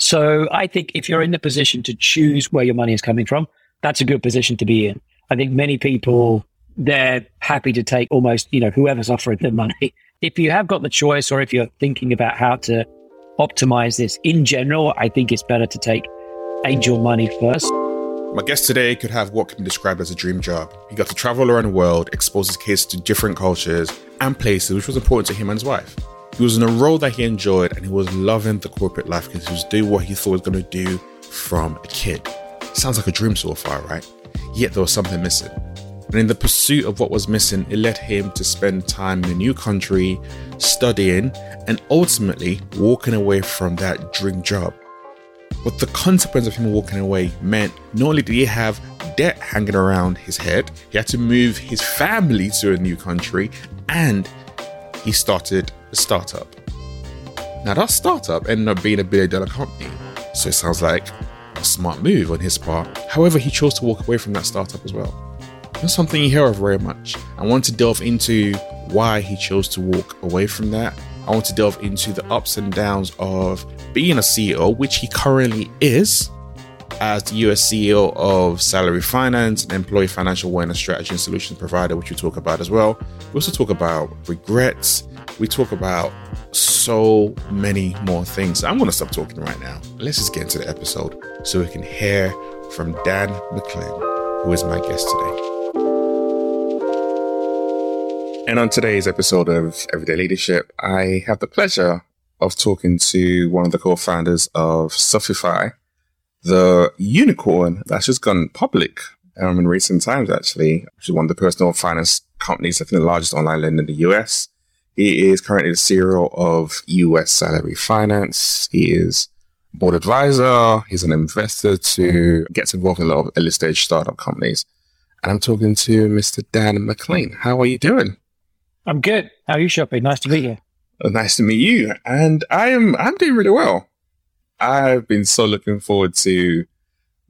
So I think if you're in the position to choose where your money is coming from, that's a good position to be in. I think many people, they're happy to take almost, you know, whoever's offering them money. If you have got the choice or if you're thinking about how to optimize this in general, I think it's better to take angel money first. My guest today could have what can be described as a dream job. He got to travel around the world, expose his kids to different cultures and places, which was important to him and his wife. He was in a role that he enjoyed and he was loving the corporate life because he was doing what he thought he was going to do from a kid. Sounds like a dream so far, right? Yet there was something missing. And in the pursuit of what was missing, it led him to spend time in a new country, studying, and ultimately walking away from that dream job. But the consequence of him walking away meant not only did he have debt hanging around his head, he had to move his family to a new country and he started a startup. Now, that startup ended up being a billion dollar company, so it sounds like a smart move on his part. However, he chose to walk away from that startup as well. Not something you hear of very much. I want to delve into why he chose to walk away from that. I want to delve into the ups and downs of being a CEO, which he currently is, as the US CEO of Salary Finance and Employee Financial Wellness Strategy and Solutions Provider, which we talk about as well. We also talk about regrets. We talk about so many more things. I'm going to stop talking right now. Let's just get into the episode so we can hear from Dan Macklin, who is my guest today. And on today's episode of Everyday Leadership, I have the pleasure of talking to one of the co-founders of SoFi, the unicorn that's just gone public um, in recent times, actually, which is one of the personal finance companies, I think the largest online lender in the US. He is currently the CEO of US Salary Finance. He is board advisor. He's an investor to gets involved in a lot of early stage startup companies. And I'm talking to Mr. Dan Macklin. How are you doing? I'm good. How are you, Sope? Nice to meet you. Uh, nice to meet you. And I am I'm doing really well. I've been so looking forward to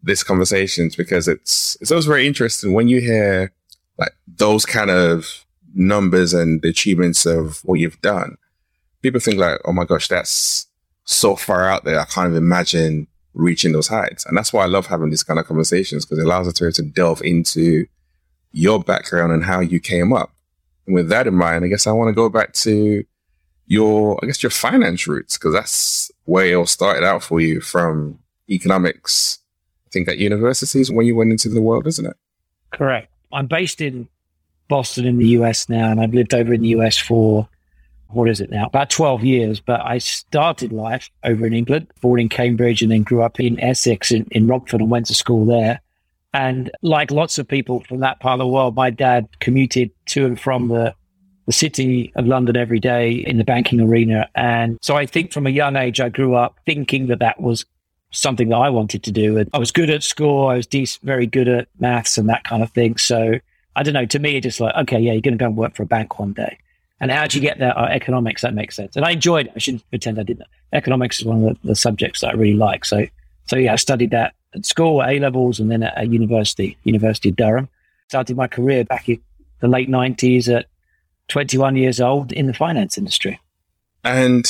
this conversations because it's it's always very interesting when you hear like those kind of numbers and the achievements of what you've done. People think like, oh my gosh, that's so far out there. I can't even imagine reaching those heights. And that's why I love having these kind of conversations because it allows us to, to delve into your background and how you came up. And with that in mind, I guess I want to go back to your, I guess, your finance roots, because that's where it all started out for you from economics, I think at universities when you went into the world, isn't it? Correct. I'm based in Boston in the US now, and I've lived over in the US for what is it now? About 12 years. But I started life over in England, born in Cambridge, and then grew up in Essex in, in Rochford and went to school there. And like lots of people from that part of the world, my dad commuted to and from the the city of London every day in the banking arena. And so I think from a young age, I grew up thinking that that was something that I wanted to do. And I was good at school. I was de- very good at maths and that kind of thing. So I don't know. To me, it's just like, okay, yeah, you're going to go and work for a bank one day. And how do you get there? Uh, economics, that makes sense. And I enjoyed it. I shouldn't pretend I didn't. Economics is one of the, the subjects that I really like. So, so yeah, I studied that at school, at A levels, and then at, at university, University of Durham. Started my career back in the late 90s at 21 years old in the finance industry. And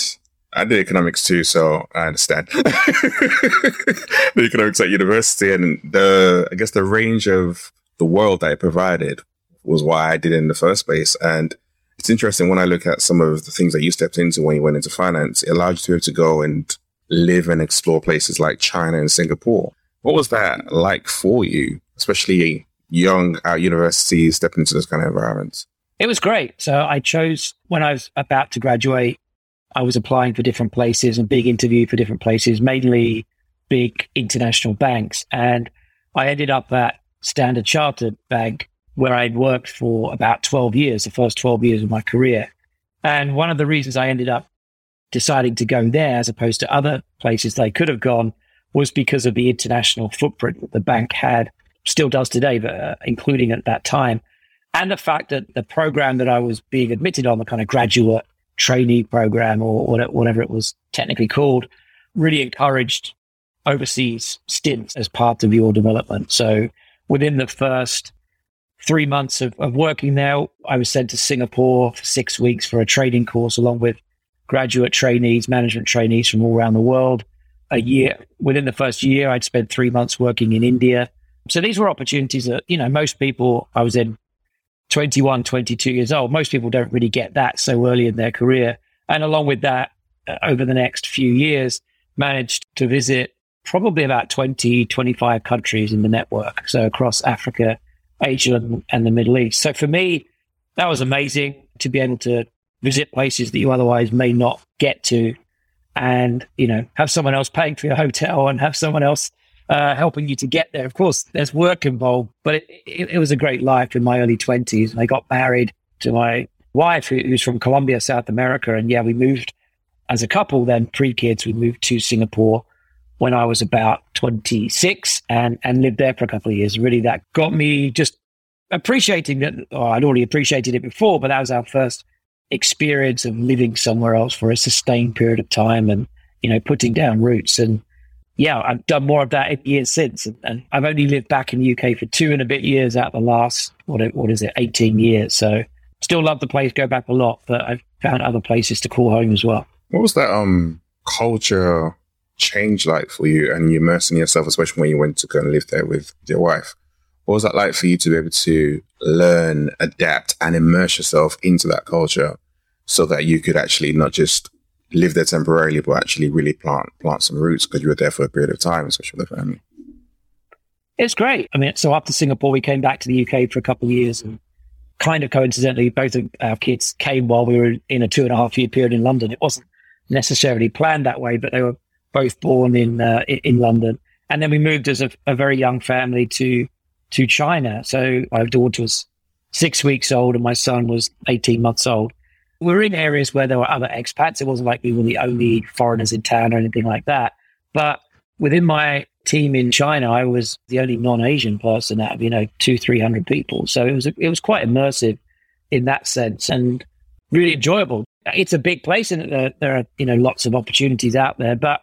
I did economics too, so I understand the economics at university and the, I guess the range of the world that it provided was why I did it in the first place. And it's interesting when I look at some of the things that you stepped into when you went into finance, it allowed you to, go and live and explore places like China and Singapore. What was that like for you, especially young at university, stepping into those kind of environments? It was great. So I chose when I was about to graduate, I was applying for different places and big interview for different places, mainly big international banks. And I ended up at Standard Chartered Bank, where I'd worked for about 12 years, the first 12 years of my career. And one of the reasons I ended up deciding to go there as opposed to other places they could have gone was because of the international footprint that the bank had, still does today, but uh, including at that time and the fact that the program that I was being admitted on, the kind of graduate trainee program or whatever it was technically called, really encouraged overseas stints as part of your development. So within the first three months of, of working there, I was sent to Singapore for six weeks for a training course along with graduate trainees, management trainees from all around the world. a year. Within the first year, I'd spent three months working in India. So these were opportunities that, you know, most people, I was in 21, 22 years old. Most people don't really get that so early in their career. And along with that, uh, over the next few years, managed to visit probably about 20, 25 countries in the network. So across Africa, Asia, and the Middle East. So for me, that was amazing to be able to visit places that you otherwise may not get to and, you know, have someone else paying for your hotel and have someone else uh, helping you to get there. Of course, there's work involved, but it, it, it was a great life in my early 20s. And I got married to my wife, who, who's from Colombia, South America. And yeah, we moved as a couple, then pre kids, we moved to Singapore when I was about 26 and, and lived there for a couple of years. Really, that got me just appreciating that. Oh, I'd already appreciated it before, but that was our first experience of living somewhere else for a sustained period of time and, you know, putting down roots. And yeah, I've done more of that in years since. And, and I've only lived back in the UK for two and a bit years out the last, what, what is it, 18 years. So still love the place, go back a lot, but I've found other places to call home as well. What was that um culture change like for you and you immersing yourself, especially when you went to go and live there with your wife? What was that like for you to be able to learn, adapt, and immerse yourself into that culture so that you could actually not just live there temporarily, but actually really plant plant some roots because you were there for a period of time, especially with the family? It's great. I mean, so after Singapore, we came back to the UK for a couple of years and kind of coincidentally, both of our kids came while we were in a two and a half year period in London. It wasn't necessarily planned that way, but they were both born in uh, in London. And then we moved as a, a, very young family to to China. So my daughter was six weeks old and my son was 18 months old. We were in areas where there were other expats. It wasn't like we were the only foreigners in town or anything like that. But within my team in China, I was the only non-Asian person out of, you know, two, 300 people. So it was, it was quite immersive in that sense and really enjoyable. It's a big place and there are, you know, lots of opportunities out there, but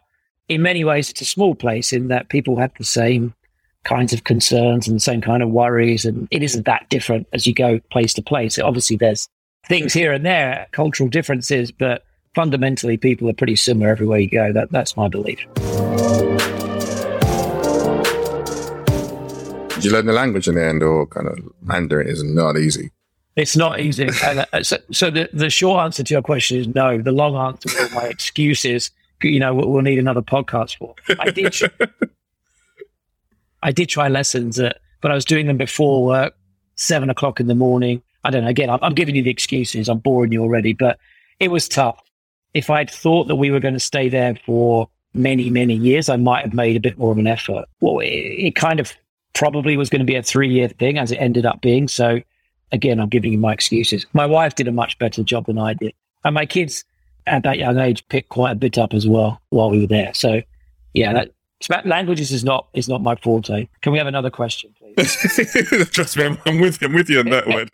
in many ways, it's a small place in that people have the same kinds of concerns and the same kind of worries. And it isn't that different as you go place to place. Obviously, there's things here and there, cultural differences, but fundamentally, people are pretty similar everywhere you go. That, that's my belief. Did you learn the language in the end, or kind of Mandarin is not easy? It's not easy. and, uh, so, so the, the short answer to your question is no. The long answer to my excuses you know, we'll need another podcast for. I did, I did try lessons, at, but I was doing them before work, seven o'clock in the morning. I don't know. Again, I'm, I'm giving you the excuses. I'm boring you already, but it was tough. If I'd thought that we were going to stay there for many, many years, I might have made a bit more of an effort. Well, it, it kind of probably was going to be a three year thing as it ended up being. So again, I'm giving you my excuses. My wife did a much better job than I did. And my kids, at that young age picked quite a bit up as well while we were there. So yeah, that languages is not is not my forte. Can we have another question, please? Trust me, I'm with you. I'm with you on that one.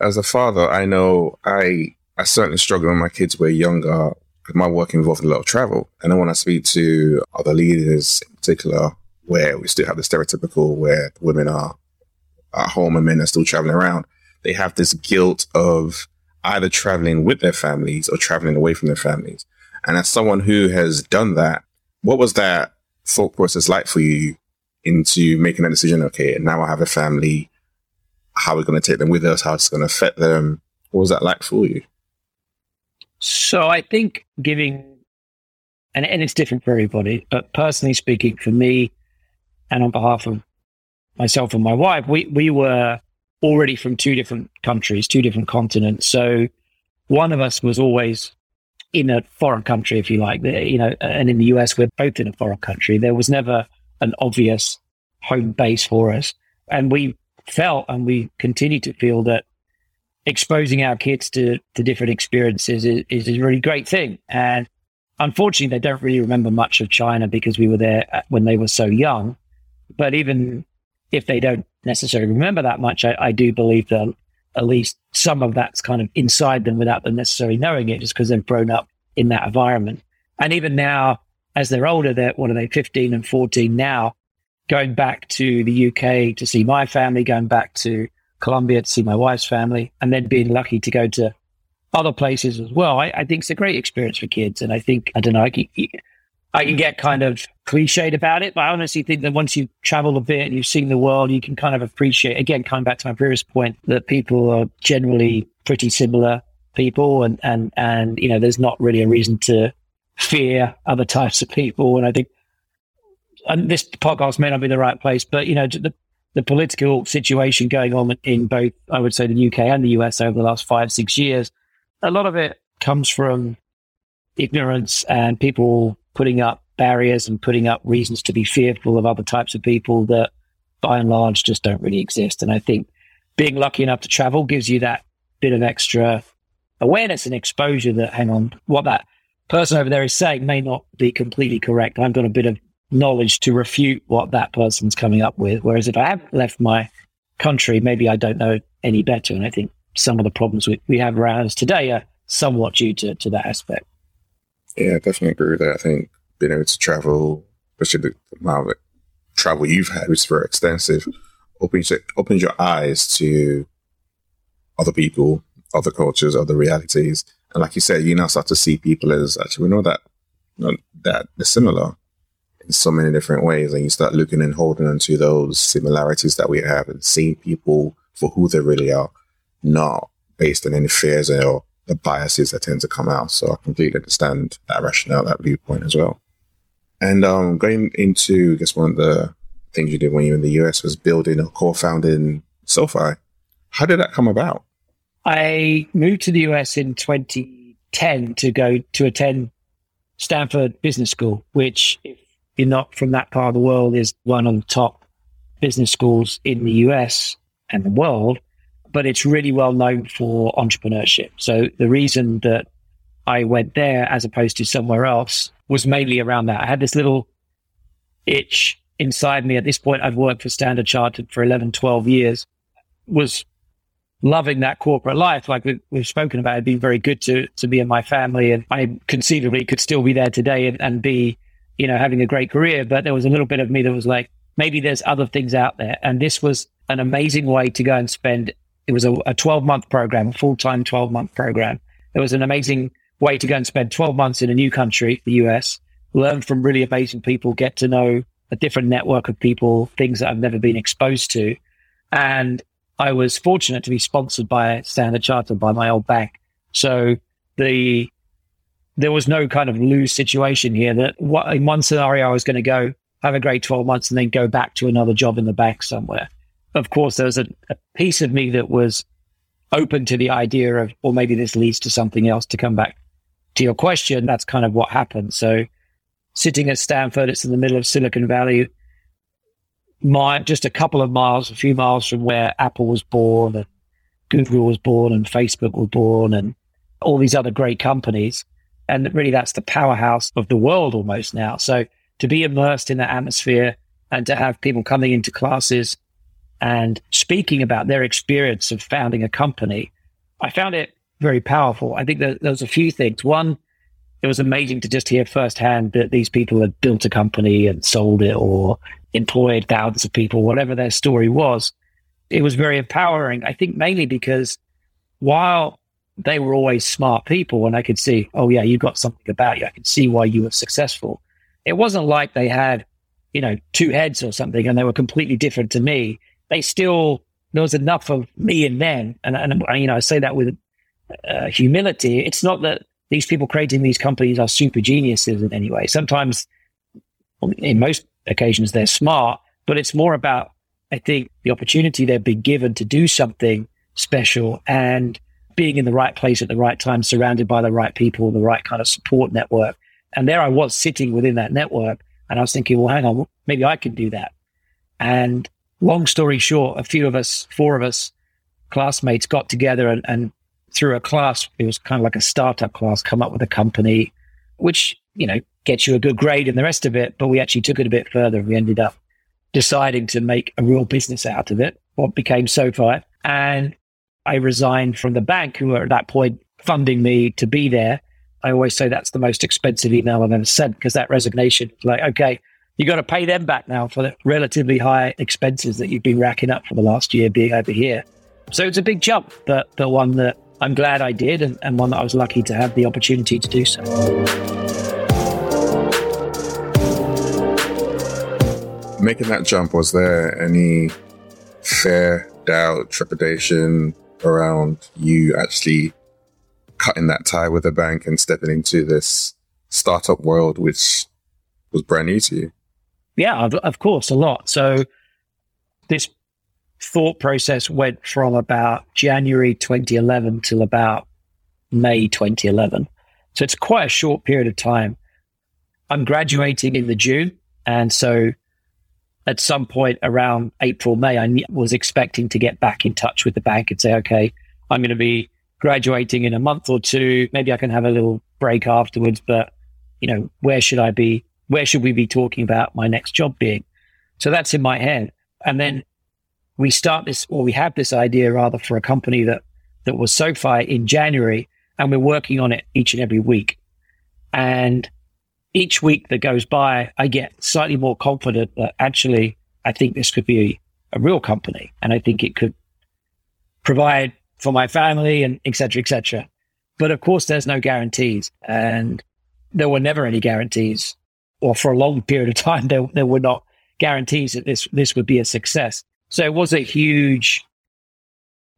As a father, I know I I certainly struggle when my kids were younger. My work involved a lot of travel, and then when I speak to other leaders, in particular, where we still have the stereotypical where women are at home and men are still traveling around, they have this guilt of either traveling with their families or traveling away from their families. And as someone who has done that, what was that thought process like for you into making that decision? Okay, now I have a family. How are we going to take them with us? How it's going to affect them? What was that like for you? So I think giving, and, and it's different for everybody, but personally speaking, for me, and on behalf of myself and my wife, we, we were already from two different countries, two different continents. So one of us was always in a foreign country, if you like, you know, and in the US, we're both in a foreign country. There was never an obvious home base for us. And we felt and we continue to feel that exposing our kids to, to different experiences is, is a really great thing. And unfortunately, they don't really remember much of China because we were there uh, when they were so young. But even if they don't necessarily remember that much, I, I do believe that at least some of that's kind of inside them without them necessarily knowing it, just because they've grown up in that environment. And even now, as they're older, they're what are they, 15 and 14 now, going back to the UK to see my family, going back to Colombia to see my wife's family, and then being lucky to go to other places as well. I, I think it's a great experience for kids. And I think, I don't know, I can get kind of cliched about it, but I honestly think that once you travel a bit and you've seen the world, you can kind of appreciate, again, coming back to my previous point, that people are generally pretty similar people and, and, and, you know, there's not really a reason to fear other types of people. And I think and this podcast may not be the right place, but, you know, the, the political situation going on in both, I would say, the UK and the US over the last five, six years, a lot of it comes from ignorance and people putting up barriers and putting up reasons to be fearful of other types of people that by and large just don't really exist. And I think being lucky enough to travel gives you that bit of extra awareness and exposure that, hang on, what that person over there is saying may not be completely correct. I've got a bit of knowledge to refute what that person's coming up with. Whereas if I have left my country, maybe I don't know any better. And I think some of the problems we, we have around us today are somewhat due to, to that aspect. Yeah, I definitely agree with that. I think being able to travel, especially the amount of travel you've had, which is very extensive, opens opens your eyes to other people, other cultures, other realities. And like you said, you now start to see people as actually we know that you know, that they're similar in so many different ways, and you start looking and holding onto those similarities that we have, and seeing people for who they really are, not based on any fears or the biases that tend to come out. So I completely understand that rationale, that viewpoint as well. And um, going into, I guess, one of the things you did when you were in the US was building or co-founding SoFi. How did that come about? I moved to the US in 2010 to go to attend Stanford Business School, which, if you're not from that part of the world, is one of the top business schools in the US and the world but it's really well known for entrepreneurship. So the reason that I went there as opposed to somewhere else was mainly around that. I had this little itch inside me. At this point, I've worked for Standard Chartered for 11, 12 years, was loving that corporate life. Like we, have spoken about, it'd been very good to, to be in my family. And I conceivably could still be there today and, and be, you know, having a great career. But there was a little bit of me that was like, maybe there's other things out there. And this was an amazing way to go and spend it was a, a 12 month program, a full time 12 month program. It was an amazing way to go and spend 12 months in a new country, the US, learn from really amazing people, get to know a different network of people, things that I've never been exposed to. And I was fortunate to be sponsored by Standard Chartered by my old bank. So the, there was no kind of lose situation here that in one scenario, I was going to go have a great 12 months and then go back to another job in the bank somewhere of course, there was a, a piece of me that was open to the idea of, or maybe this leads to something else to come back to your question. That's kind of what happened. So sitting at Stanford, it's in the middle of Silicon Valley, my, just a couple of miles, a few miles from where Apple was born and Google was born and Facebook was born and all these other great companies. And really that's the powerhouse of the world almost now. So to be immersed in that atmosphere and to have people coming into classes and speaking about their experience of founding a company, I found it very powerful. I think that there was a few things. One, it was amazing to just hear firsthand that these people had built a company and sold it or employed thousands of people, whatever their story was. It was very empowering. I think mainly because while they were always smart people and I could see, oh yeah, you've got something about you. I could see why you were successful. It wasn't like they had, you know, two heads or something and they were completely different to me they still there was enough of me and them, and, and you know I say that with uh, humility. It's not that these people creating these companies are super geniuses in any way. Sometimes, in most occasions, they're smart, but it's more about I think the opportunity they've been given to do something special and being in the right place at the right time, surrounded by the right people, the right kind of support network. And there I was sitting within that network, and I was thinking, well, hang on, maybe I can do that. And long story short, a few of us, four of us classmates got together and, and through a class, it was kind of like a startup class, come up with a company, which, you know, gets you a good grade and the rest of it. But we actually took it a bit further. We ended up deciding to make a real business out of it, what became SoFi. And I resigned from the bank who were at that point funding me to be there. I always say that's the most expensive email I've ever sent because that resignation, like, okay, you got to pay them back now for the relatively high expenses that you've been racking up for the last year being over here. So it's a big jump, but the one that I'm glad I did and, and one that I was lucky to have the opportunity to do so. Making that jump, was there any fear, doubt, trepidation around you actually cutting that tie with the bank and stepping into this startup world, which was brand new to you? Yeah, of, of course, a lot. So this thought process went from about January 2011 till about May 2011. So it's quite a short period of time. I'm graduating in the June. And so at some point around April, May, I was expecting to get back in touch with the bank and say, okay, I'm going to be graduating in a month or two. Maybe I can have a little break afterwards, but you know, where should I be? Where should we be talking about my next job being? So that's in my head. And then we start this, or we have this idea rather for a company that, that was SoFi in January, and we're working on it each and every week. And each week that goes by, I get slightly more confident that actually I think this could be a, a real company and I think it could provide for my family and et cetera, et cetera. But of course, there's no guarantees and there were never any guarantees or for a long period of time, there, there were not guarantees that this, this would be a success. So it was a huge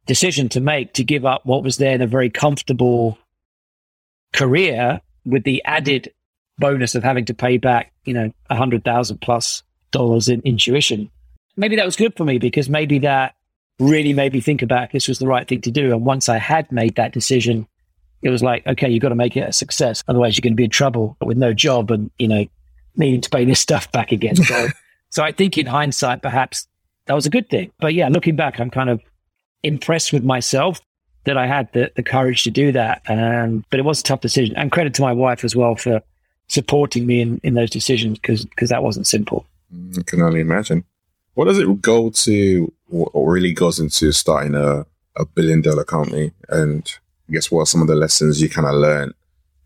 decision to make to give up what was then a very comfortable career with the added bonus of having to pay back, you know, a hundred thousand plus dollars in, in tuition. Maybe that was good for me because maybe that really made me think about this was the right thing to do. And once I had made that decision, it was like, okay, you've got to make it a success. Otherwise you're going to be in trouble with no job and, you know, needing to pay this stuff back again. So, so I think in hindsight, perhaps that was a good thing. But yeah, looking back, I'm kind of impressed with myself that I had the, the courage to do that. And, but it was a tough decision and credit to my wife as well for supporting me in, in those decisions because because that wasn't simple. Mm, I can only imagine. What does it go to, what really goes into starting a, a billion dollar company? And I guess what are some of the lessons you kind of learned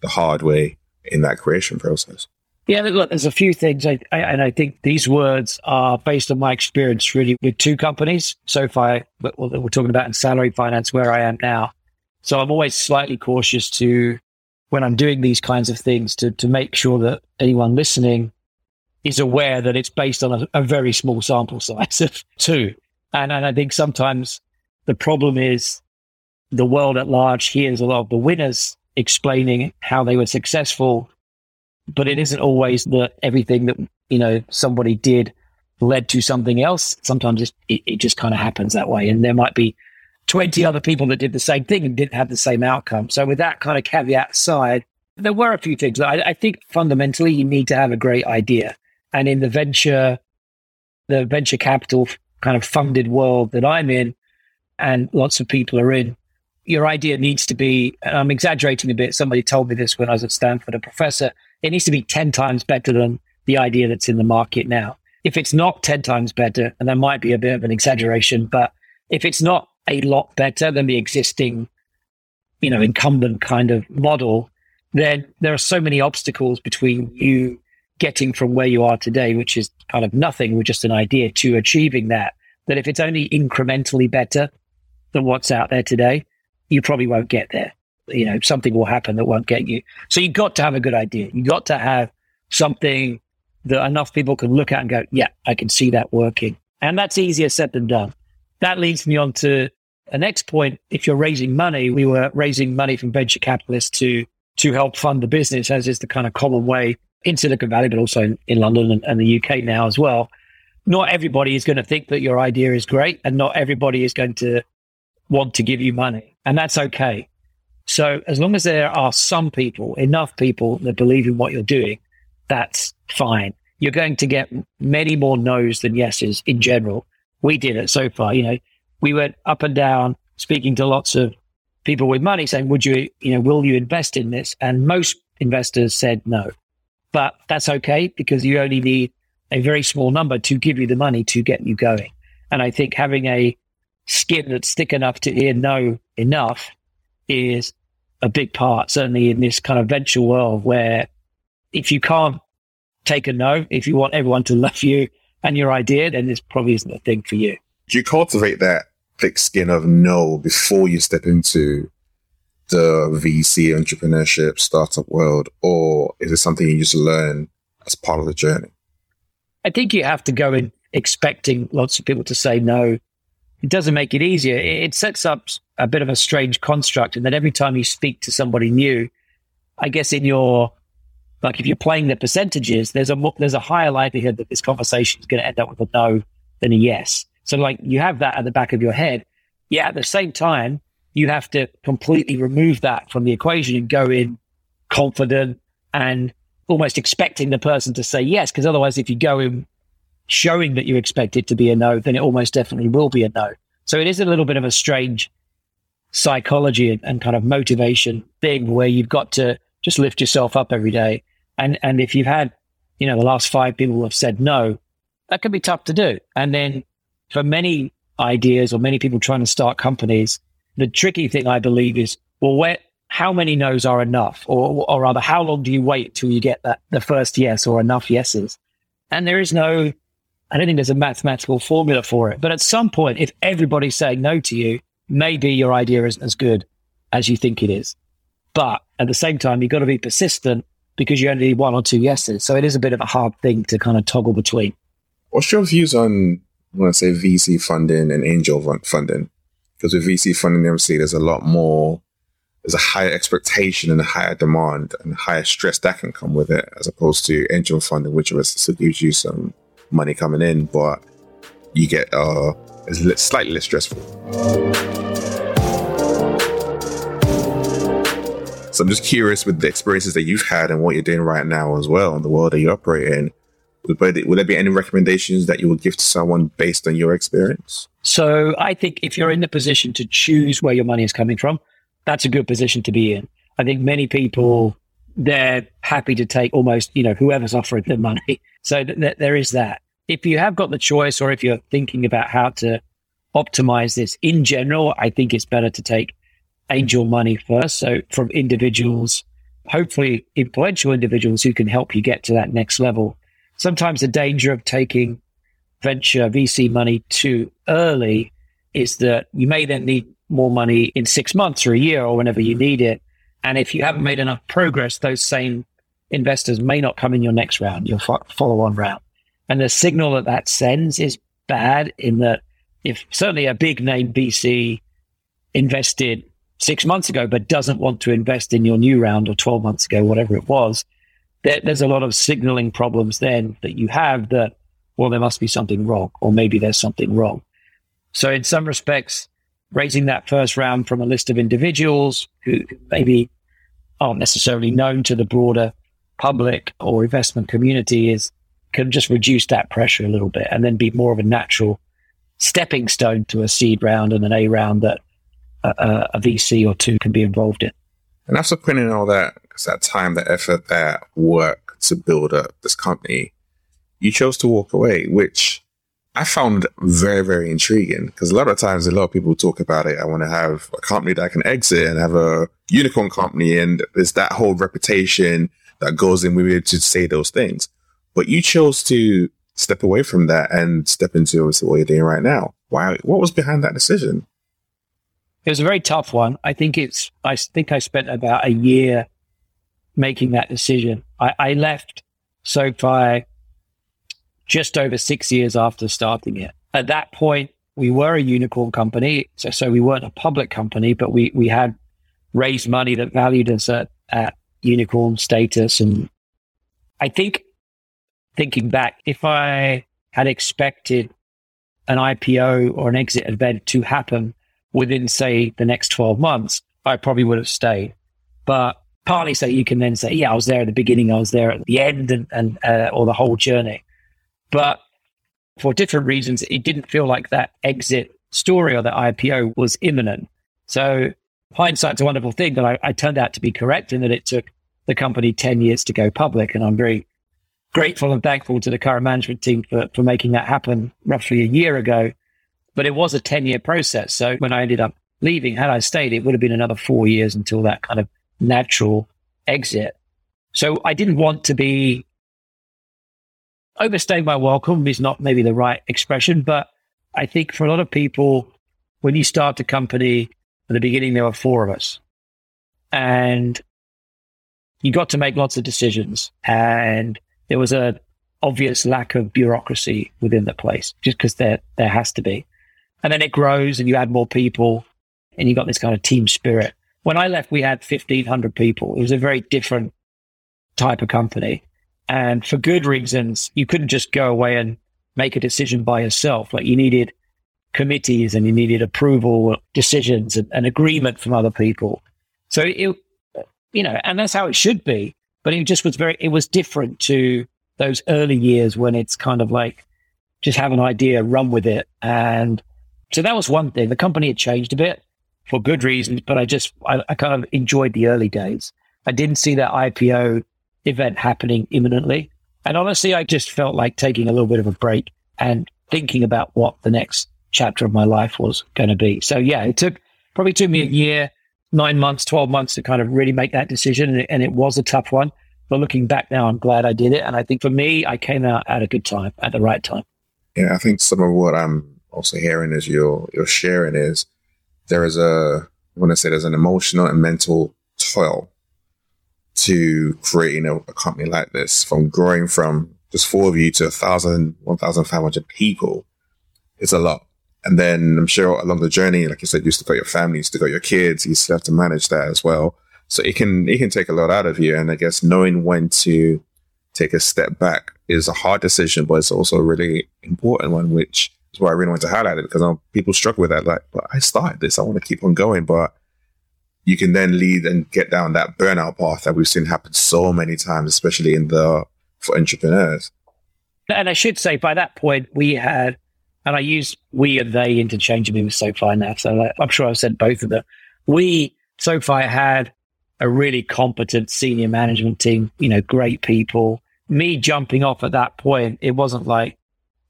the hard way in that creation process? Yeah, look, there's a few things, I, I, and I think these words are based on my experience really with two companies. SoFi, what we're talking about in salary finance, where I am now. So I'm always slightly cautious to when I'm doing these kinds of things to, to make sure that anyone listening is aware that it's based on a, a very small sample size of two. And, and I think sometimes the problem is the world at large hears a lot of the winners explaining how they were successful, but it isn't always that everything that, you know, somebody did led to something else. Sometimes it, it just kind of happens that way. And there might be 20 other people that did the same thing and didn't have the same outcome. So with that kind of caveat aside, there were a few things. I, I think fundamentally you need to have a great idea. And in the venture, the venture capital kind of funded world that I'm in and lots of people are in, your idea needs to be, I'm exaggerating a bit. Somebody told me this when I was at Stanford, a professor, it needs to be 10 times better than the idea that's in the market now. If it's not 10 times better, and that might be a bit of an exaggeration, but if it's not a lot better than the existing, you know, incumbent kind of model, then there are so many obstacles between you getting from where you are today, which is kind of nothing with just an idea, to achieving that, that if it's only incrementally better than what's out there today, you probably won't get there. You know, something will happen that won't get you. So you've got to have a good idea. You've got to have something that enough people can look at and go, yeah, I can see that working. And that's easier said than done. That leads me on to the next point. If you're raising money, we were raising money from venture capitalists to to help fund the business, as is the kind of common way in Silicon Valley, but also in, in London and, and the UK now as well. Not everybody is going to think that your idea is great, and not everybody is going to want to give you money, and that's okay. So as long as there are some people, enough people that believe in what you're doing, that's fine. You're going to get many more no's than yeses in general we did it so far. You know, we went up and down speaking to lots of people with money saying, would you, you know, will you invest in this? And most investors said no. But that's okay because you only need a very small number to give you the money to get you going. And I think having a skin that's thick enough to hear no enough is a big part, certainly in this kind of venture world where if you can't take a no, if you want everyone to love you and your idea, then this probably isn't a thing for you. Do you cultivate that thick skin of no before you step into the VC entrepreneurship startup world, or is it something you just learn as part of the journey? I think you have to go in expecting lots of people to say no. It doesn't make it easier. It sets up a bit of a strange construct, and that every time you speak to somebody new, I guess in your like if you're playing the percentages, there's a there's a higher likelihood that this conversation is going to end up with a no than a yes. So like you have that at the back of your head. Yeah, at the same time, you have to completely remove that from the equation and go in confident and almost expecting the person to say yes. Because otherwise, if you go in showing that you expect it to be a no, then it almost definitely will be a no. So it is a little bit of a strange psychology and, kind of motivation thing where you've got to just lift yourself up every day. And and if you've had, you know, the last five people have said no, that can be tough to do. And then for many ideas or many people trying to start companies, the tricky thing I believe is, well, where how many no's are enough? Or or rather, how long do you wait till you get that the first yes or enough yeses? And there is no I don't think there's a mathematical formula for it. But at some point, if everybody's saying no to you, maybe your idea isn't as good as you think it is. But at the same time, you've got to be persistent because you only need one or two yeses. So it is a bit of a hard thing to kind of toggle between. What's your views on, I want to say, VC funding and angel funding? Because with VC funding, obviously, there's a lot more, there's a higher expectation and a higher demand and higher stress that can come with it, as opposed to angel funding, which still gives you some money coming in, but you get uh, it's slightly less stressful. So I'm just curious with the experiences that you've had and what you're doing right now as well in the world that you operate in. Would, would there be any recommendations that you would give to someone based on your experience? So I think if you're in the position to choose where your money is coming from, that's a good position to be in. I think many people they're happy to take almost you know whoever's offering them money. So th- th- there is that if you have got the choice or if you're thinking about how to optimize this in general, I think it's better to take angel money first. So from individuals, hopefully influential individuals who can help you get to that next level. Sometimes the danger of taking venture VC money too early is that you may then need more money in six months or a year or whenever you need it. And if you haven't made enough progress, those same investors may not come in your next round, your follow on round. And the signal that that sends is bad in that if certainly a big name VC invested six months ago, but doesn't want to invest in your new round or 12 months ago, whatever it was, there, there's a lot of signaling problems then that you have that, well, there must be something wrong, or maybe there's something wrong. So in some respects, raising that first round from a list of individuals who maybe aren't necessarily known to the broader public or investment community is can just reduce that pressure a little bit and then be more of a natural stepping stone to a seed round and an A round that a, a VC or two can be involved in. And after putting in all that, because that time, that effort, that work to build up this company, you chose to walk away, which I found very, very intriguing because a lot of times a lot of people talk about it. I want to have a company that I can exit and have a unicorn company. And there's that whole reputation that goes in with it to say those things. But you chose to step away from that and step into what you're doing right now. Why? What was behind that decision? It was a very tough one. I think it's. I think I spent about a year making that decision. I, I left SoFi just over six years after starting it. At that point, we were a unicorn company, so so we weren't a public company, but we we had raised money that valued us at, at unicorn status, and I think thinking back, if I had expected an IPO or an exit event to happen within, say, the next 12 months, I probably would have stayed. But partly so you can then say, yeah, I was there at the beginning, I was there at the end, and, and uh, or the whole journey. But for different reasons, it didn't feel like that exit story or that IPO was imminent. So hindsight's a wonderful thing that I, I turned out to be correct in that it took the company 10 years to go public. And I'm very grateful and thankful to the current management team for, for making that happen roughly a year ago. But it was a 10 year process. So when I ended up leaving, had I stayed, it would have been another four years until that kind of natural exit. So I didn't want to be overstaying my welcome is not maybe the right expression, but I think for a lot of people, when you start a company at the beginning, there were four of us and you got to make lots of decisions and there was a obvious lack of bureaucracy within the place, just because there there has to be. And then it grows, and you add more people, and you got this kind of team spirit. When I left, we had fifteen hundred people. It was a very different type of company, and for good reasons, you couldn't just go away and make a decision by yourself. Like you needed committees, and you needed approval, decisions, and, and agreement from other people. So it, you know, and that's how it should be. But it just was very, it was different to those early years when it's kind of like just have an idea, run with it. And so that was one thing. The company had changed a bit for good reasons, but I just, I, I kind of enjoyed the early days. I didn't see that IPO event happening imminently. And honestly, I just felt like taking a little bit of a break and thinking about what the next chapter of my life was going to be. So yeah, it took probably took me a year, nine months, 12 months to kind of really make that decision. And it, and it was a tough one. But looking back now, I'm glad I did it. And I think for me, I came out at a good time, at the right time. Yeah, I think some of what I'm also hearing is you're, you're sharing is there is a, I want to say there's an emotional and mental toil to creating a, a company like this from growing from just four of you to a thousand, 1,500 people. It's a lot. And then I'm sure along the journey, like you said, you still got your family, you still got your kids, you still have to manage that as well. So it can it can take a lot out of you. And I guess knowing when to take a step back is a hard decision, but it's also a really important one, which is why I really want to highlight it because people struggle with that. Like, but I started this, I want to keep on going, but you can then lead and get down that burnout path that we've seen happen so many times, especially in the for entrepreneurs. And I should say, by that point, we had, and I use we and they interchangeably with SoFi now. So I'm sure I've said both of them. We, SoFi had a really competent senior management team, you know, great people. Me jumping off at that point, it wasn't like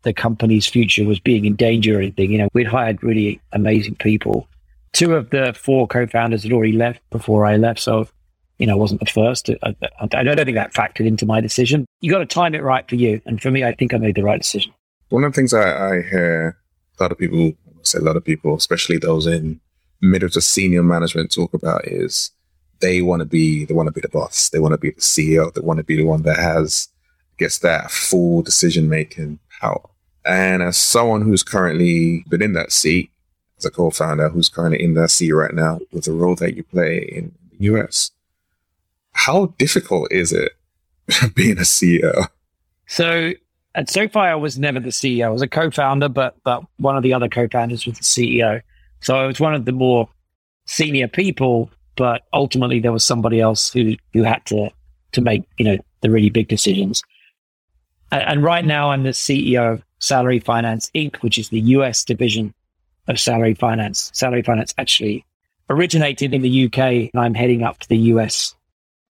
the company's future was being in danger or anything. You know, we'd hired really amazing people. Two of the four co-founders had already left before I left. So, you know, I wasn't the first. I, I, I don't think that factored into my decision. You got to time it right for you. And for me, I think I made the right decision. One of the things I, I hear a lot of people, I say a lot of people, especially those in middle to senior management talk about is they want to be they want to be the boss. They want to be the CEO. They want to be the one that has gets that full decision making power. And as someone who's currently been in that seat, as a co-founder who's currently in that seat right now with the role that you play in the US, how difficult is it being a CEO? So at SoFi, I was never the CEO. I was a co-founder, but but one of the other co-founders was the CEO. So I was one of the more senior people but ultimately there was somebody else who who had to to make you know the really big decisions. And, and right now, I'm the CEO of Salary Finance Inc., which is the US division of Salary Finance. Salary Finance actually originated in the UK, and I'm heading up to the US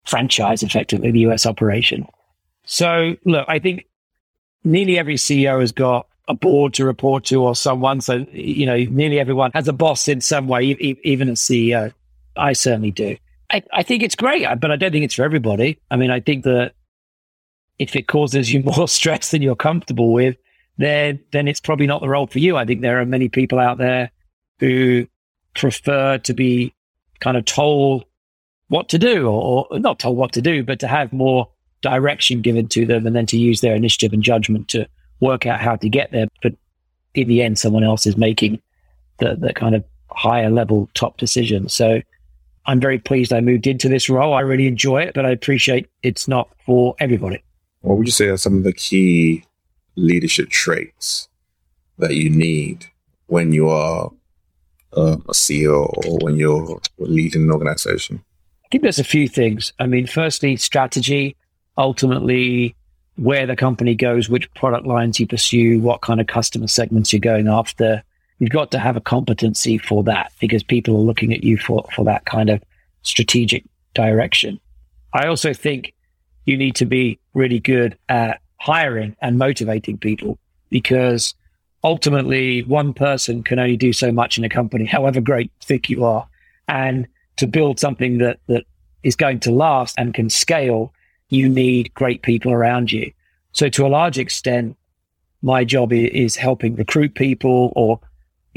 franchise, effectively the US operation. So, look, I think nearly every CEO has got a board to report to or someone. So, you know, nearly everyone has a boss in some way, even a CEO. I certainly do. I, I think it's great, uh, but I don't think it's for everybody. I mean, I think that if it causes you more stress than you're comfortable with, then then it's probably not the role for you. I think there are many people out there who prefer to be kind of told what to do, or, or not told what to do, but to have more direction given to them, and then to use their initiative and judgment to work out how to get there. But in the end, someone else is making the the kind of higher level top decision. So I'm very pleased I moved into this role. I really enjoy it, but I appreciate it's not for everybody. What would you say are some of the key leadership traits that you need when you are uh, a CEO or when you're leading an organization? I think there's a few things. I mean, firstly, strategy, ultimately, where the company goes, which product lines you pursue, what kind of customer segments you're going after, you've got to have a competency for that because people are looking at you for, for that kind of strategic direction. I also think you need to be really good at hiring and motivating people because ultimately one person can only do so much in a company, however great think you are. And to build something that, that is going to last and can scale, you need great people around you. So to a large extent, my job is helping recruit people or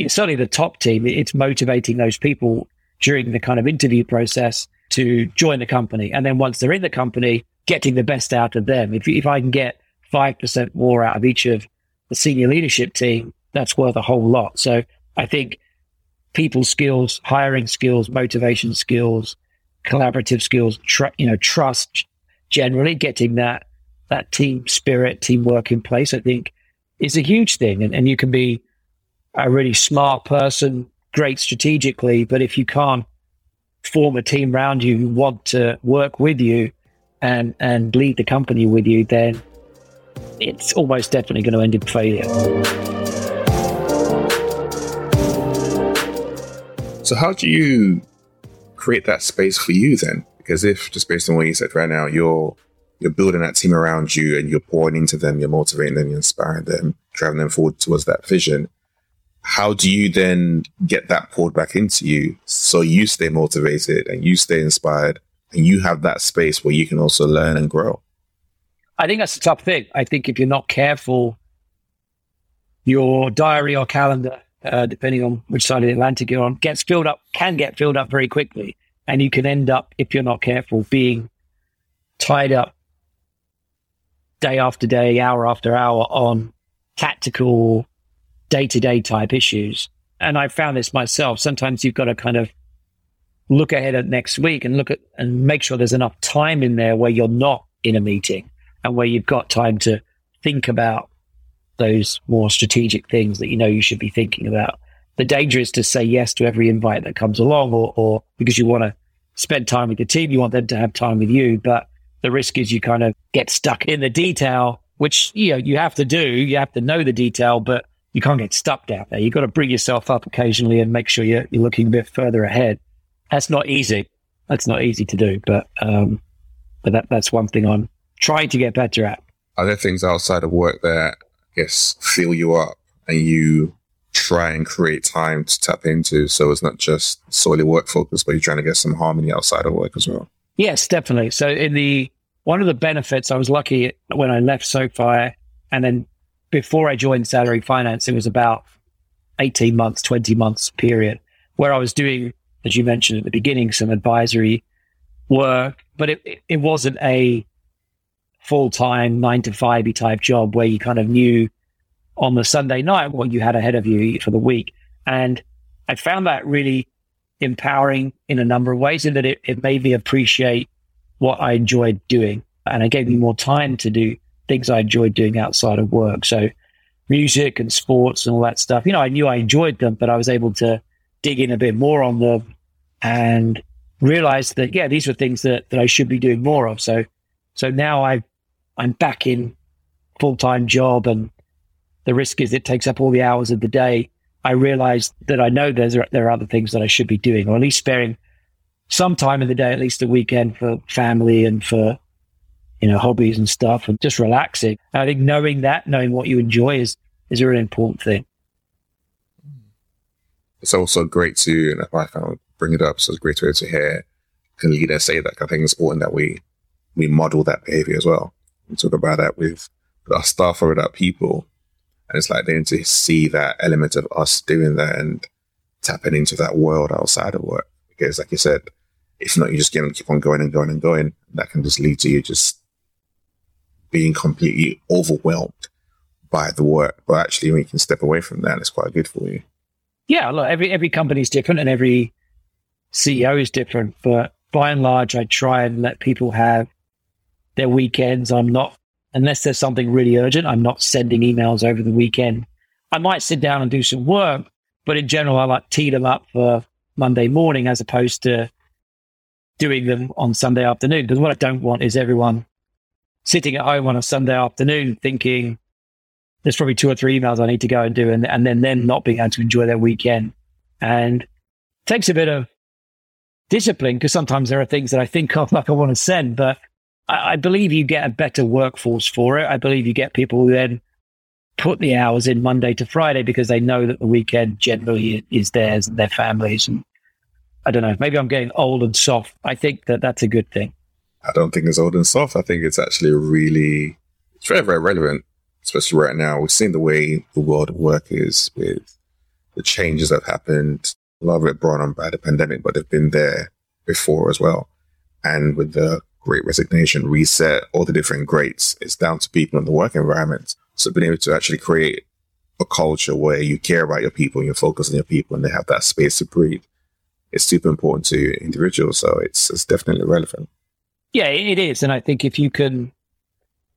certainly the top team. It's motivating those people during the kind of interview process to join the company. And then once they're in the company, getting the best out of them. If, if I can get 5% more out of each of the senior leadership team, that's worth a whole lot. So I think people skills, hiring skills, motivation skills, collaborative skills, tr- you know, trust generally getting that, that team spirit, teamwork in place, I think is a huge thing. And, and you can be a really smart person, great strategically, but if you can't form a team around you who want to work with you and, and lead the company with you, then it's almost definitely going to end in failure. So, how do you create that space for you then? Because if just based on what you said right now, you're you're building that team around you and you're pouring into them, you're motivating them, you're inspiring them, driving them forward towards that vision. How do you then get that poured back into you so you stay motivated and you stay inspired and you have that space where you can also learn and grow? I think that's a tough thing. I think if you're not careful, your diary or calendar, uh, depending on which side of the Atlantic you're on, gets filled up, can get filled up very quickly. And you can end up, if you're not careful, being tied up day after day, hour after hour on tactical, day to day type issues. And I found this myself. Sometimes you've got to kind of look ahead at next week and look at and make sure there's enough time in there where you're not in a meeting and where you've got time to think about those more strategic things that you know you should be thinking about. The danger is to say yes to every invite that comes along, or, or because you want to spend time with your team, you want them to have time with you. But the risk is you kind of get stuck in the detail, which you know you have to do. You have to know the detail, but you can't get stuck down there. You've got to bring yourself up occasionally and make sure you're, you're looking a bit further ahead. That's not easy. That's not easy to do, but um, but that that's one thing I'm trying to get better at. Are there things outside of work that I guess fill you up and you try and create time to tap into so it's not just solely work focused, but you're trying to get some harmony outside of work as well? Yes, definitely. So in the one of the benefits, I was lucky when I left SoFi and then before I joined salary finance, it was about 18 months, 20 months period where I was doing, as you mentioned at the beginning, some advisory work, but it, it wasn't a full time nine to five type job where you kind of knew on the Sunday night what you had ahead of you for the week. And I found that really empowering in a number of ways in that it, it made me appreciate what I enjoyed doing. And it gave me more time to do things I enjoyed doing outside of work. So music and sports and all that stuff. You know, I knew I enjoyed them, but I was able to dig in a bit more on them and realize that, yeah, these were things that, that I should be doing more of. So, so now I I'm back in full time job and the risk is it takes up all the hours of the day. I realize that I know there's there are other things that I should be doing, or at least sparing some time in the day, at least the weekend for family and for you know hobbies and stuff, and just relaxing. And I think knowing that, knowing what you enjoy, is is a really important thing. It's also great to, and I found bring it up, so it's great to, to hear a leader say that. I think it's important that we we model that behavior as well. We talk about that with, with our staff or with our people. And it's like they need to see that element of us doing that and tapping into that world outside of work. Because like you said, if not, you just going to keep on going and going and going. That can just lead to you just being completely overwhelmed by the work. But actually, when you can step away from that, it's quite good for you. Yeah, look, every every company is different and every CEO is different. But by and large, I try and let people have their weekends. I'm not, unless there's something really urgent, I'm not sending emails over the weekend. I might sit down and do some work, but in general, I like tee them up for Monday morning as opposed to doing them on Sunday afternoon. Because what I don't want is everyone sitting at home on a Sunday afternoon thinking there's probably two or three emails I need to go and do, and, and then them not being able to enjoy their weekend. And takes a bit of discipline because sometimes there are things that I think of like I want to send, but I, believe you get a better workforce for it. I believe you get people who then put the hours in Monday to Friday because they know that the weekend generally is theirs and their families. And I don't know, maybe I'm getting old and soft. I think that that's a good thing. I don't think it's old and soft. I think it's actually really, it's very, very relevant, especially right now. We've seen the way the world of work is with the changes that have happened. A lot of it brought on by the pandemic, but they've been there before as well. And with the great resignation, reset, all the different greats. It's down to people in the work environment. So being able to actually create a culture where you care about your people and you focus on your people and they have that space to breathe is super important to individuals. So it's, it's definitely relevant. Yeah, it is. And I think if you can,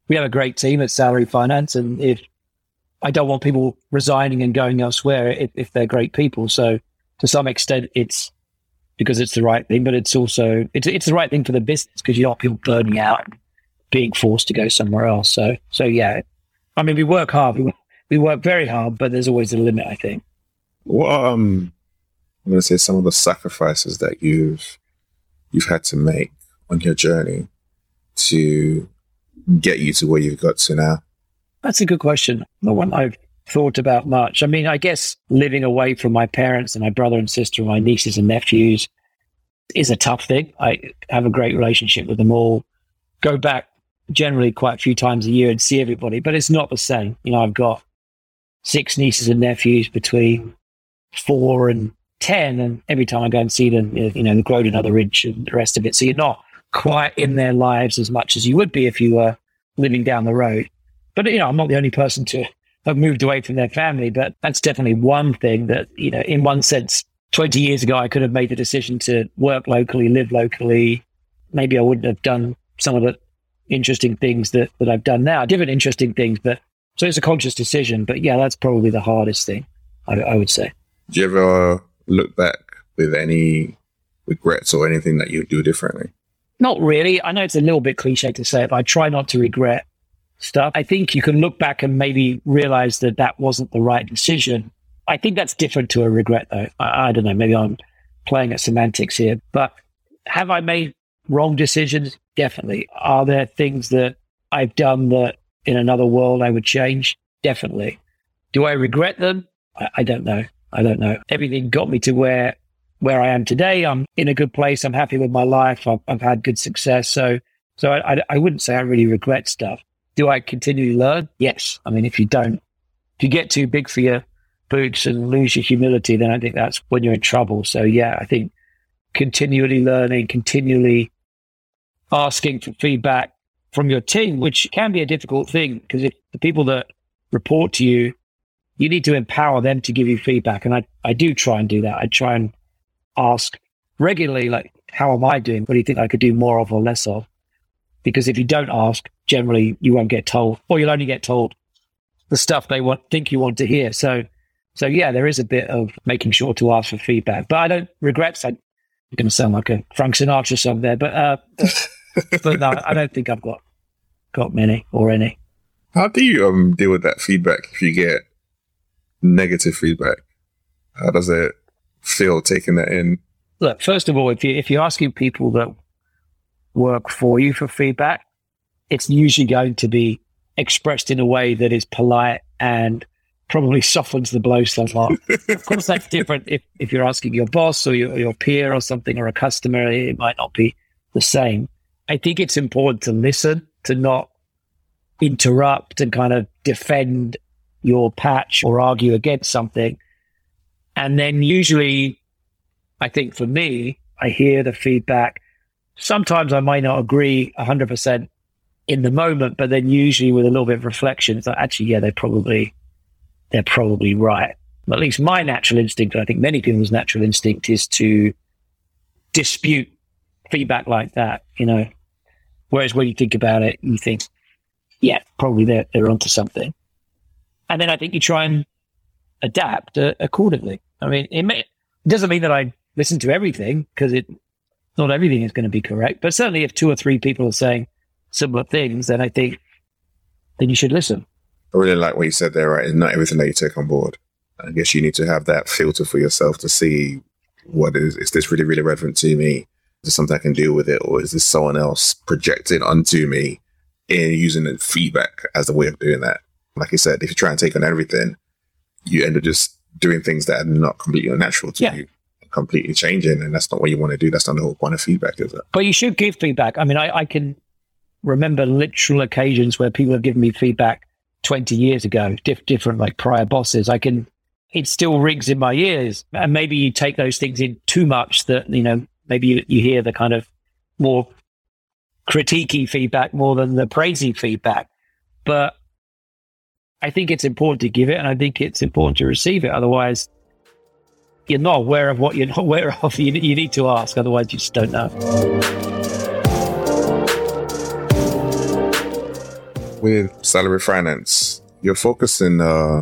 we have a great team at Salary Finance. And if I don't want people resigning and going elsewhere if, if they're great people. So to some extent, it's because it's the right thing, but it's also, it's, it's the right thing for the business because you don't want people burning out being forced to go somewhere else. So, so yeah, I mean, we work hard. We, we work very hard, but there's always a limit, I think. What, um, I'm going to say some of the sacrifices that you've, you've had to make on your journey to get you to where you've got to now? That's a good question. The one I've thought about much. I mean, I guess living away from my parents and my brother and sister and my nieces and nephews is a tough thing. I have a great relationship with them all. Go back generally quite a few times a year and see everybody, but it's not the same. You know, I've got six nieces and nephews between four and 10, and every time I go and see them, you know, they've grown another inch and the rest of it. So you're not quite in their lives as much as you would be if you were living down the road. But, you know, I'm not the only person to have moved away from their family, but that's definitely one thing that, you know, in one sense, 20 years ago, I could have made the decision to work locally, live locally. Maybe I wouldn't have done some of the interesting things that, that I've done now, different interesting things, but so it's a conscious decision. But yeah, that's probably the hardest thing, I, I would say. Do you ever look back with any regrets or anything that you do differently? Not really. I know it's a little bit cliche to say it, but I try not to regret stuff. I think you can look back and maybe realize that that wasn't the right decision. I think that's different to a regret, though. I, I don't know. Maybe I'm playing at semantics here, but have I made wrong decisions? Definitely. Are there things that I've done that in another world I would change? Definitely. Do I regret them? I, I don't know. I don't know. Everything got me to where where I am today. I'm in a good place. I'm happy with my life. I've, I've had good success. So so I, I, I wouldn't say I really regret stuff. Do I continually learn? Yes. I mean, if you don't, if you get too big for your boots and lose your humility, then I think that's when you're in trouble. So yeah, I think continually learning, continually asking for feedback from your team, which can be a difficult thing because if the people that report to you, you need to empower them to give you feedback. And I, I do try and do that. I try and ask regularly, like, how am I doing? What do you think I could do more of or less of? Because if you don't ask, generally you won't get told, or you'll only get told the stuff they want think you want to hear. So, so yeah, there is a bit of making sure to ask for feedback. But I don't regret. I, am going to sound like a Frank Sinatra song there, but uh, but no, I don't think I've got got many or any. How do you um deal with that feedback if you get negative feedback? How does it feel taking that in? Look, first of all, if you if you're asking people that work for you for feedback, it's usually going to be expressed in a way that is polite and probably softens the blow somewhat. of course, that's different if, if you're asking your boss or your, your peer or something or a customer, it might not be the same. I think it's important to listen, to not interrupt and kind of defend your patch or argue against something. And then usually, I think for me, I hear the feedback sometimes I might not agree 100% in the moment, but then usually with a little bit of reflection, it's like, actually, yeah, they're probably, they're probably right. At least my natural instinct, I think many people's natural instinct is to dispute feedback like that, you know. Whereas when you think about it, you think, yeah, probably they're, they're onto something. And then I think you try and adapt uh, accordingly. I mean, it, may, it doesn't mean that I listen to everything because it not everything is going to be correct, but certainly if two or three people are saying similar things, then I think then you should listen. I really like what you said there, right? It's not everything that you take on board. I guess you need to have that filter for yourself to see what is is this really, really relevant to me? Is this something I can deal with it, or is this someone else projected onto me and using the feedback as a way of doing that? Like you said, if you try and take on everything, you end up just doing things that are not completely natural to yeah. you completely changing, and that's not what you want to do. That's not the whole point of feedback, is it? But you should give feedback. I mean, I, I can remember literal occasions where people have given me feedback 20 years ago, diff- different like prior bosses. I can, it still rings in my ears. And maybe you take those things in too much that, you know, maybe you, you hear the kind of more critiquey feedback more than the praisey feedback. But I think it's important to give it and I think it's important to receive it. Otherwise, you're not aware of what you're not aware of. You, you need to ask, otherwise, you just don't know. With salary finance, you're focusing uh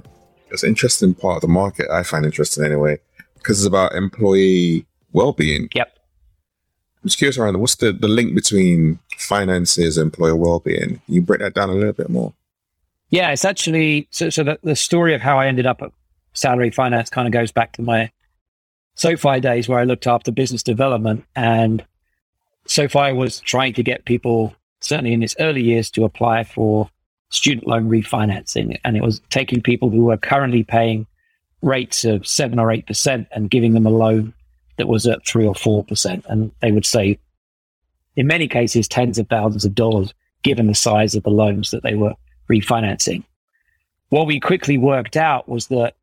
it's an interesting part of the market I find interesting anyway, because it's about employee well-being. Yep. I'm just curious around what's the, the link between finances and employer well-being? Can you break that down a little bit more? Yeah, it's actually so. So the, the story of how I ended up at salary finance kind of goes back to my SoFi days where I looked after business development, and SoFi was trying to get people, certainly in its early years, to apply for student loan refinancing, and it was taking people who were currently paying rates of seven or eight percent and giving them a loan that was at three or four percent, and they would say, in many cases, tens of thousands of dollars, given the size of the loans that they were refinancing. What we quickly worked out was that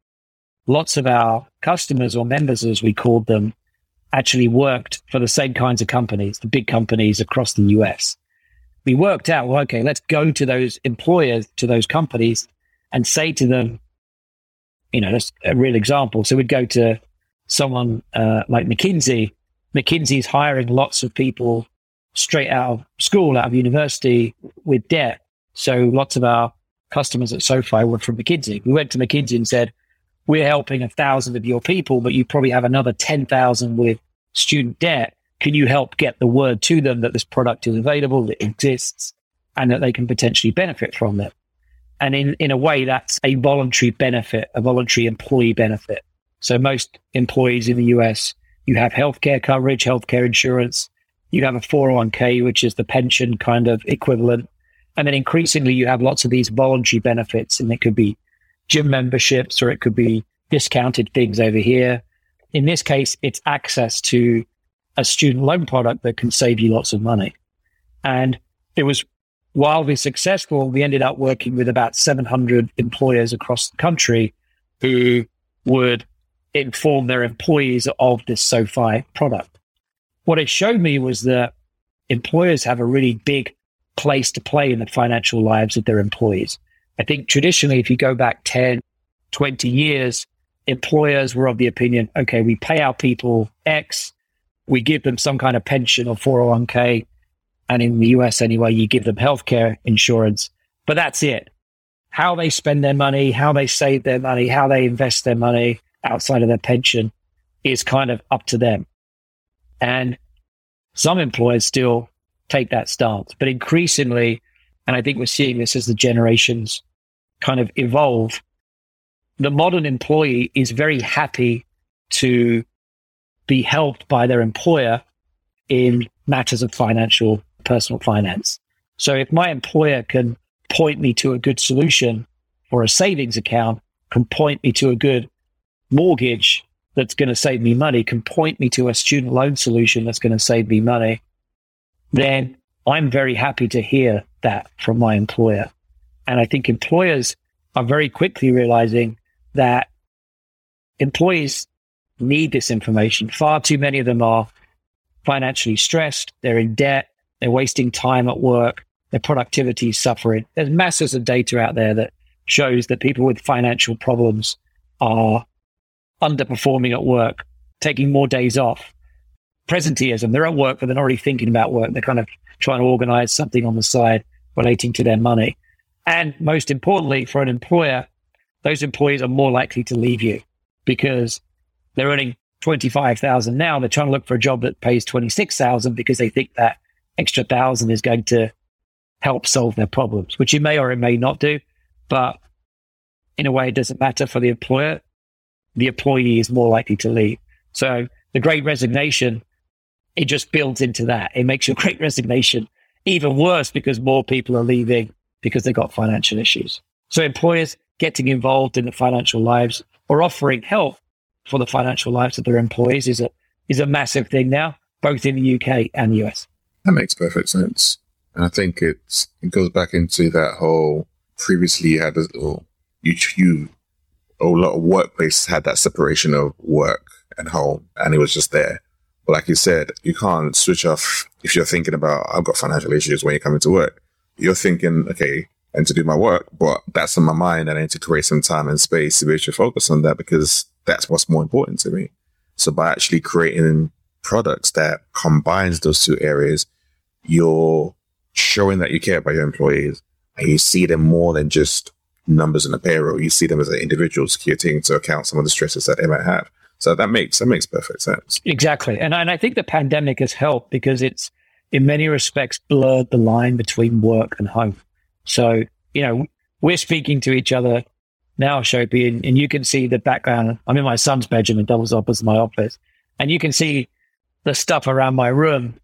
lots of our customers or members, as we called them, actually worked for the same kinds of companies, the big companies across the US. We worked out, well, okay, let's go to those employers, to those companies, and say to them, you know, that's a real example. So we'd go to someone uh, like McKinsey. McKinsey's hiring lots of people straight out of school, out of university with debt. So lots of our customers at SoFi were from McKinsey. We went to McKinsey and said, we're helping a thousand of your people, but you probably have another 10,000 with student debt. Can you help get the word to them that this product is available, that exists, and that they can potentially benefit from it? And in, in a way, that's a voluntary benefit, a voluntary employee benefit. So most employees in the US, you have healthcare coverage, healthcare insurance. You have a 401k, which is the pension kind of equivalent. And then increasingly, you have lots of these voluntary benefits, and it could be gym memberships or it could be discounted things over here. In this case, it's access to a student loan product that can save you lots of money. And it was wildly successful. We ended up working with about 700 employers across the country who would inform their employees of this SoFi product. What it showed me was that employers have a really big place to play in the financial lives of their employees. I think traditionally, if you go back 10, 20 years, employers were of the opinion, okay, we pay our people X, we give them some kind of pension or 401k. And in the US anyway, you give them healthcare insurance, but that's it. How they spend their money, how they save their money, how they invest their money outside of their pension is kind of up to them. And some employers still take that stance, but increasingly, and I think we're seeing this as the generations kind of evolve, the modern employee is very happy to be helped by their employer in matters of financial, personal finance. So if my employer can point me to a good solution for a savings account, can point me to a good mortgage that's going to save me money, can point me to a student loan solution that's going to save me money, then I'm very happy to hear that from my employer. And I think employers are very quickly realizing that employees need this information. Far too many of them are financially stressed. They're in debt. They're wasting time at work. Their productivity is suffering. There's masses of data out there that shows that people with financial problems are underperforming at work, taking more days off. Presenteeism, they're at work, but they're not really thinking about work. They're kind of trying to organize something on the side relating to their money. And most importantly, for an employer, those employees are more likely to leave you because they're earning 25,000 now. They're trying to look for a job that pays 26,000 because they think that extra thousand is going to help solve their problems, which it may or it may not do. But in a way, it doesn't matter for the employer. The employee is more likely to leave. So the great resignation, it just builds into that. It makes your great resignation even worse because more people are leaving because they've got financial issues. So employers getting involved in the financial lives or offering help for the financial lives of their employees is a is a massive thing now, both in the UK and the US. That makes perfect sense. And I think it's it goes back into that whole previously you had a little you you a lot of workplaces had that separation of work and home and it was just there. But like you said, you can't switch off if you're thinking about, I've got financial issues when you're coming to work. You're thinking, okay, and to do my work, but that's in my mind and I need to create some time and space to be able to focus on that because that's what's more important to me. So by actually creating products that combines those two areas, you're showing that you care about your employees and you see them more than just numbers in a payroll. You see them as an individual taking into account some of the stresses that they might have. So that makes that makes perfect sense. Exactly, and and I think the pandemic has helped because it's in many respects blurred the line between work and home. So you know we're speaking to each other now, Sope, and, and you can see the background. I'm in my son's bedroom and doubles up as my office, and you can see the stuff around my room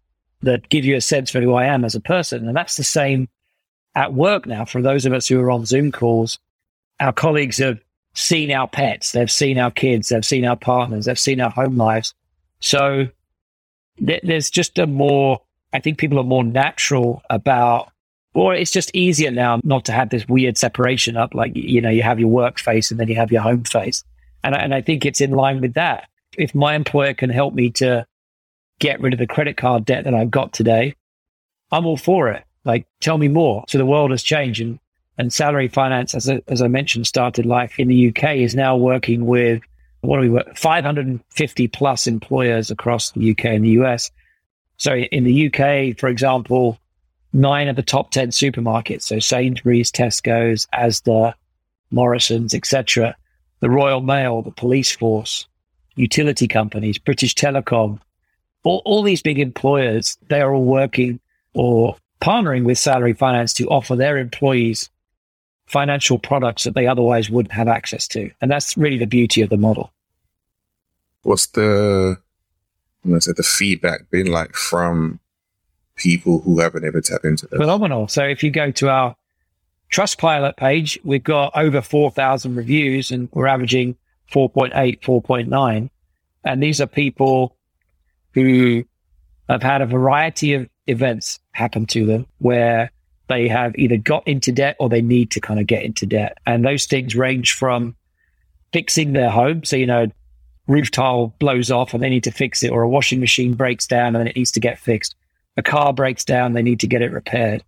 that give you a sense for who I am as a person. And that's the same at work now. For those of us who are on Zoom calls, our colleagues have seen our pets, they've seen our kids, they've seen our partners, they've seen our home lives. So th- there's just a more, I think people are more natural about, or it's just easier now not to have this weird separation up. Like, you know, you have your work face and then you have your home face. And, and I think it's in line with that. If my employer can help me to get rid of the credit card debt that I've got today, I'm all for it. Like, tell me more. So the world has changed and, and salary finance, as, I, as I mentioned, started life in the UK is now working with what do we work 550 plus employers across the UK and the US. So in the UK, for example, nine of the top 10 supermarkets, so Sainsbury's, Tesco's, Asda, Morrison's, etc., the Royal Mail, the police force, utility companies, British Telecom, all, all these big employers, they are all working or partnering with salary finance to offer their employees financial products that they otherwise wouldn't have access to. And that's really the beauty of the model. What's the, let's the feedback been like from people who haven't ever tapped into this? Phenomenal. So if you go to our Trustpilot page, we've got over 4,000 reviews and we're averaging 4.8, 4.9. And these are people who have had a variety of events happen to them where they have either got into debt or they need to kind of get into debt. And those things range from fixing their home. So, you know, roof tile blows off and they need to fix it, or a washing machine breaks down and it needs to get fixed. A car breaks down, they need to get it repaired.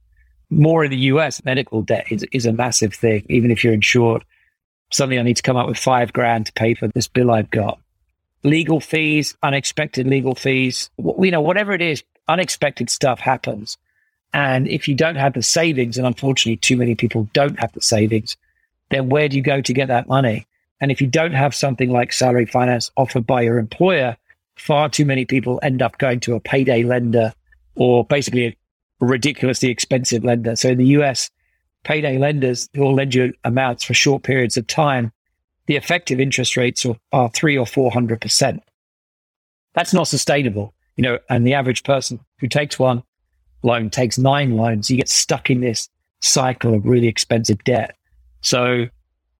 More in the US, medical debt is, is a massive thing, even if you're insured. Suddenly I need to come up with five grand to pay for this bill I've got. Legal fees, unexpected legal fees, you know, whatever it is, unexpected stuff happens. And if you don't have the savings, and unfortunately too many people don't have the savings, then where do you go to get that money? And if you don't have something like salary finance offered by your employer, far too many people end up going to a payday lender or basically a ridiculously expensive lender. So in the US, payday lenders who will lend you amounts for short periods of time, the effective interest rates are, three or four hundred percent. That's not sustainable you know, and the average person who takes one loan takes nine loans, you get stuck in this cycle of really expensive debt. So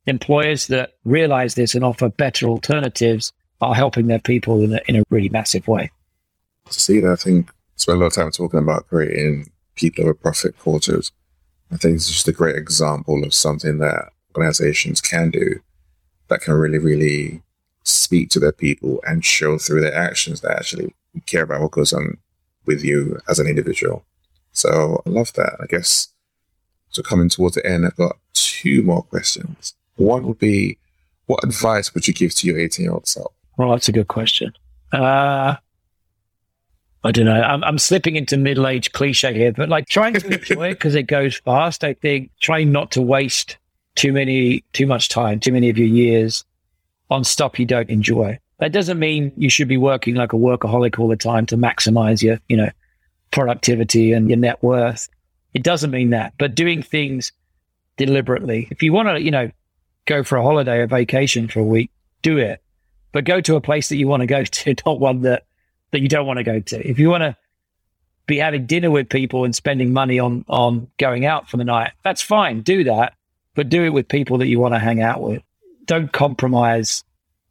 employers that realize this and offer better alternatives are helping their people in a, in a really massive way. See, I think spend a lot of time talking about creating people over profit cultures. I think it's just a great example of something that organizations can do that can really, really speak to their people and show through their actions that actually care about what goes on with you as an individual. So I love that. I guess so coming towards the end, I've got two more questions. One would be what advice would you give to your 18 year old self? Well, that's a good question. Uh, I don't know. I'm, I'm slipping into middle age cliche here, but like trying to enjoy it because it goes fast. I think trying not to waste too many, too much time, too many of your years on stuff you don't enjoy. That doesn't mean you should be working like a workaholic all the time to maximize your, you know, productivity and your net worth. It doesn't mean that, but doing things deliberately. If you want to, you know, go for a holiday or vacation for a week, do it, but go to a place that you want to go to, not one that, that you don't want to go to. If you want to be having dinner with people and spending money on, on going out for the night, that's fine. Do that, but do it with people that you want to hang out with. Don't compromise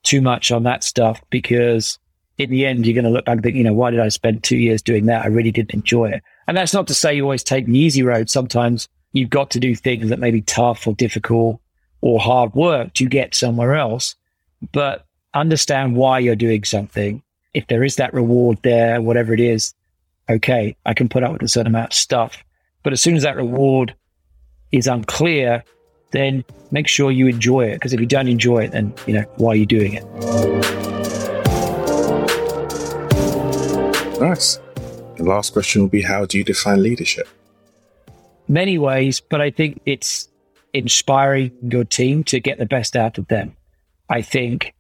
too much on that stuff because in the end, you're going to look back and think, you know, why did I spend two years doing that? I really didn't enjoy it. And that's not to say you always take the easy road. Sometimes you've got to do things that may be tough or difficult or hard work to get somewhere else. But understand why you're doing something if there is that reward there, whatever it is, okay, I can put up with a certain amount of stuff. But as soon as that reward is unclear, then make sure you enjoy it. Because if you don't enjoy it, then, you know, why are you doing it? Nice. The last question will be how do you define leadership? Many ways, but I think it's inspiring your team to get the best out of them. I think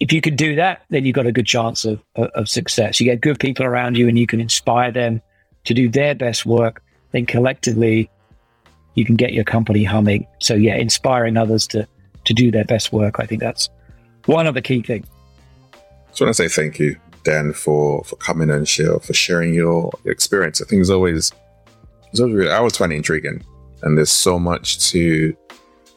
if you can do that, then you've got a good chance of, of success. You get good people around you and you can inspire them to do their best work. Then collectively, you can get your company humming. So yeah, inspiring others to to do their best work. I think that's one of the key things. So I want to say thank you, Dan, for for coming and share for sharing your, your experience. I think it's always it's always really, I always find it intriguing, and there's so much to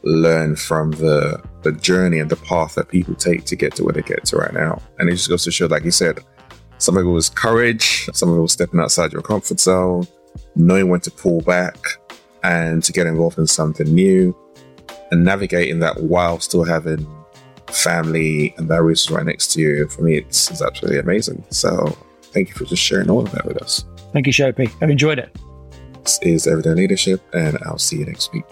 learn from the the journey and the path that people take to get to where they get to right now. And it just goes to show, like you said, some of it was courage, some of it was stepping outside your comfort zone, knowing when to pull back and to get involved in something new and navigating that while still having family and that resource right next to you. For me, it's, it's absolutely amazing. So thank you for just sharing all of that with us. Thank you, Sope. I've enjoyed it. This is Everyday Leadership, and I'll see you next week.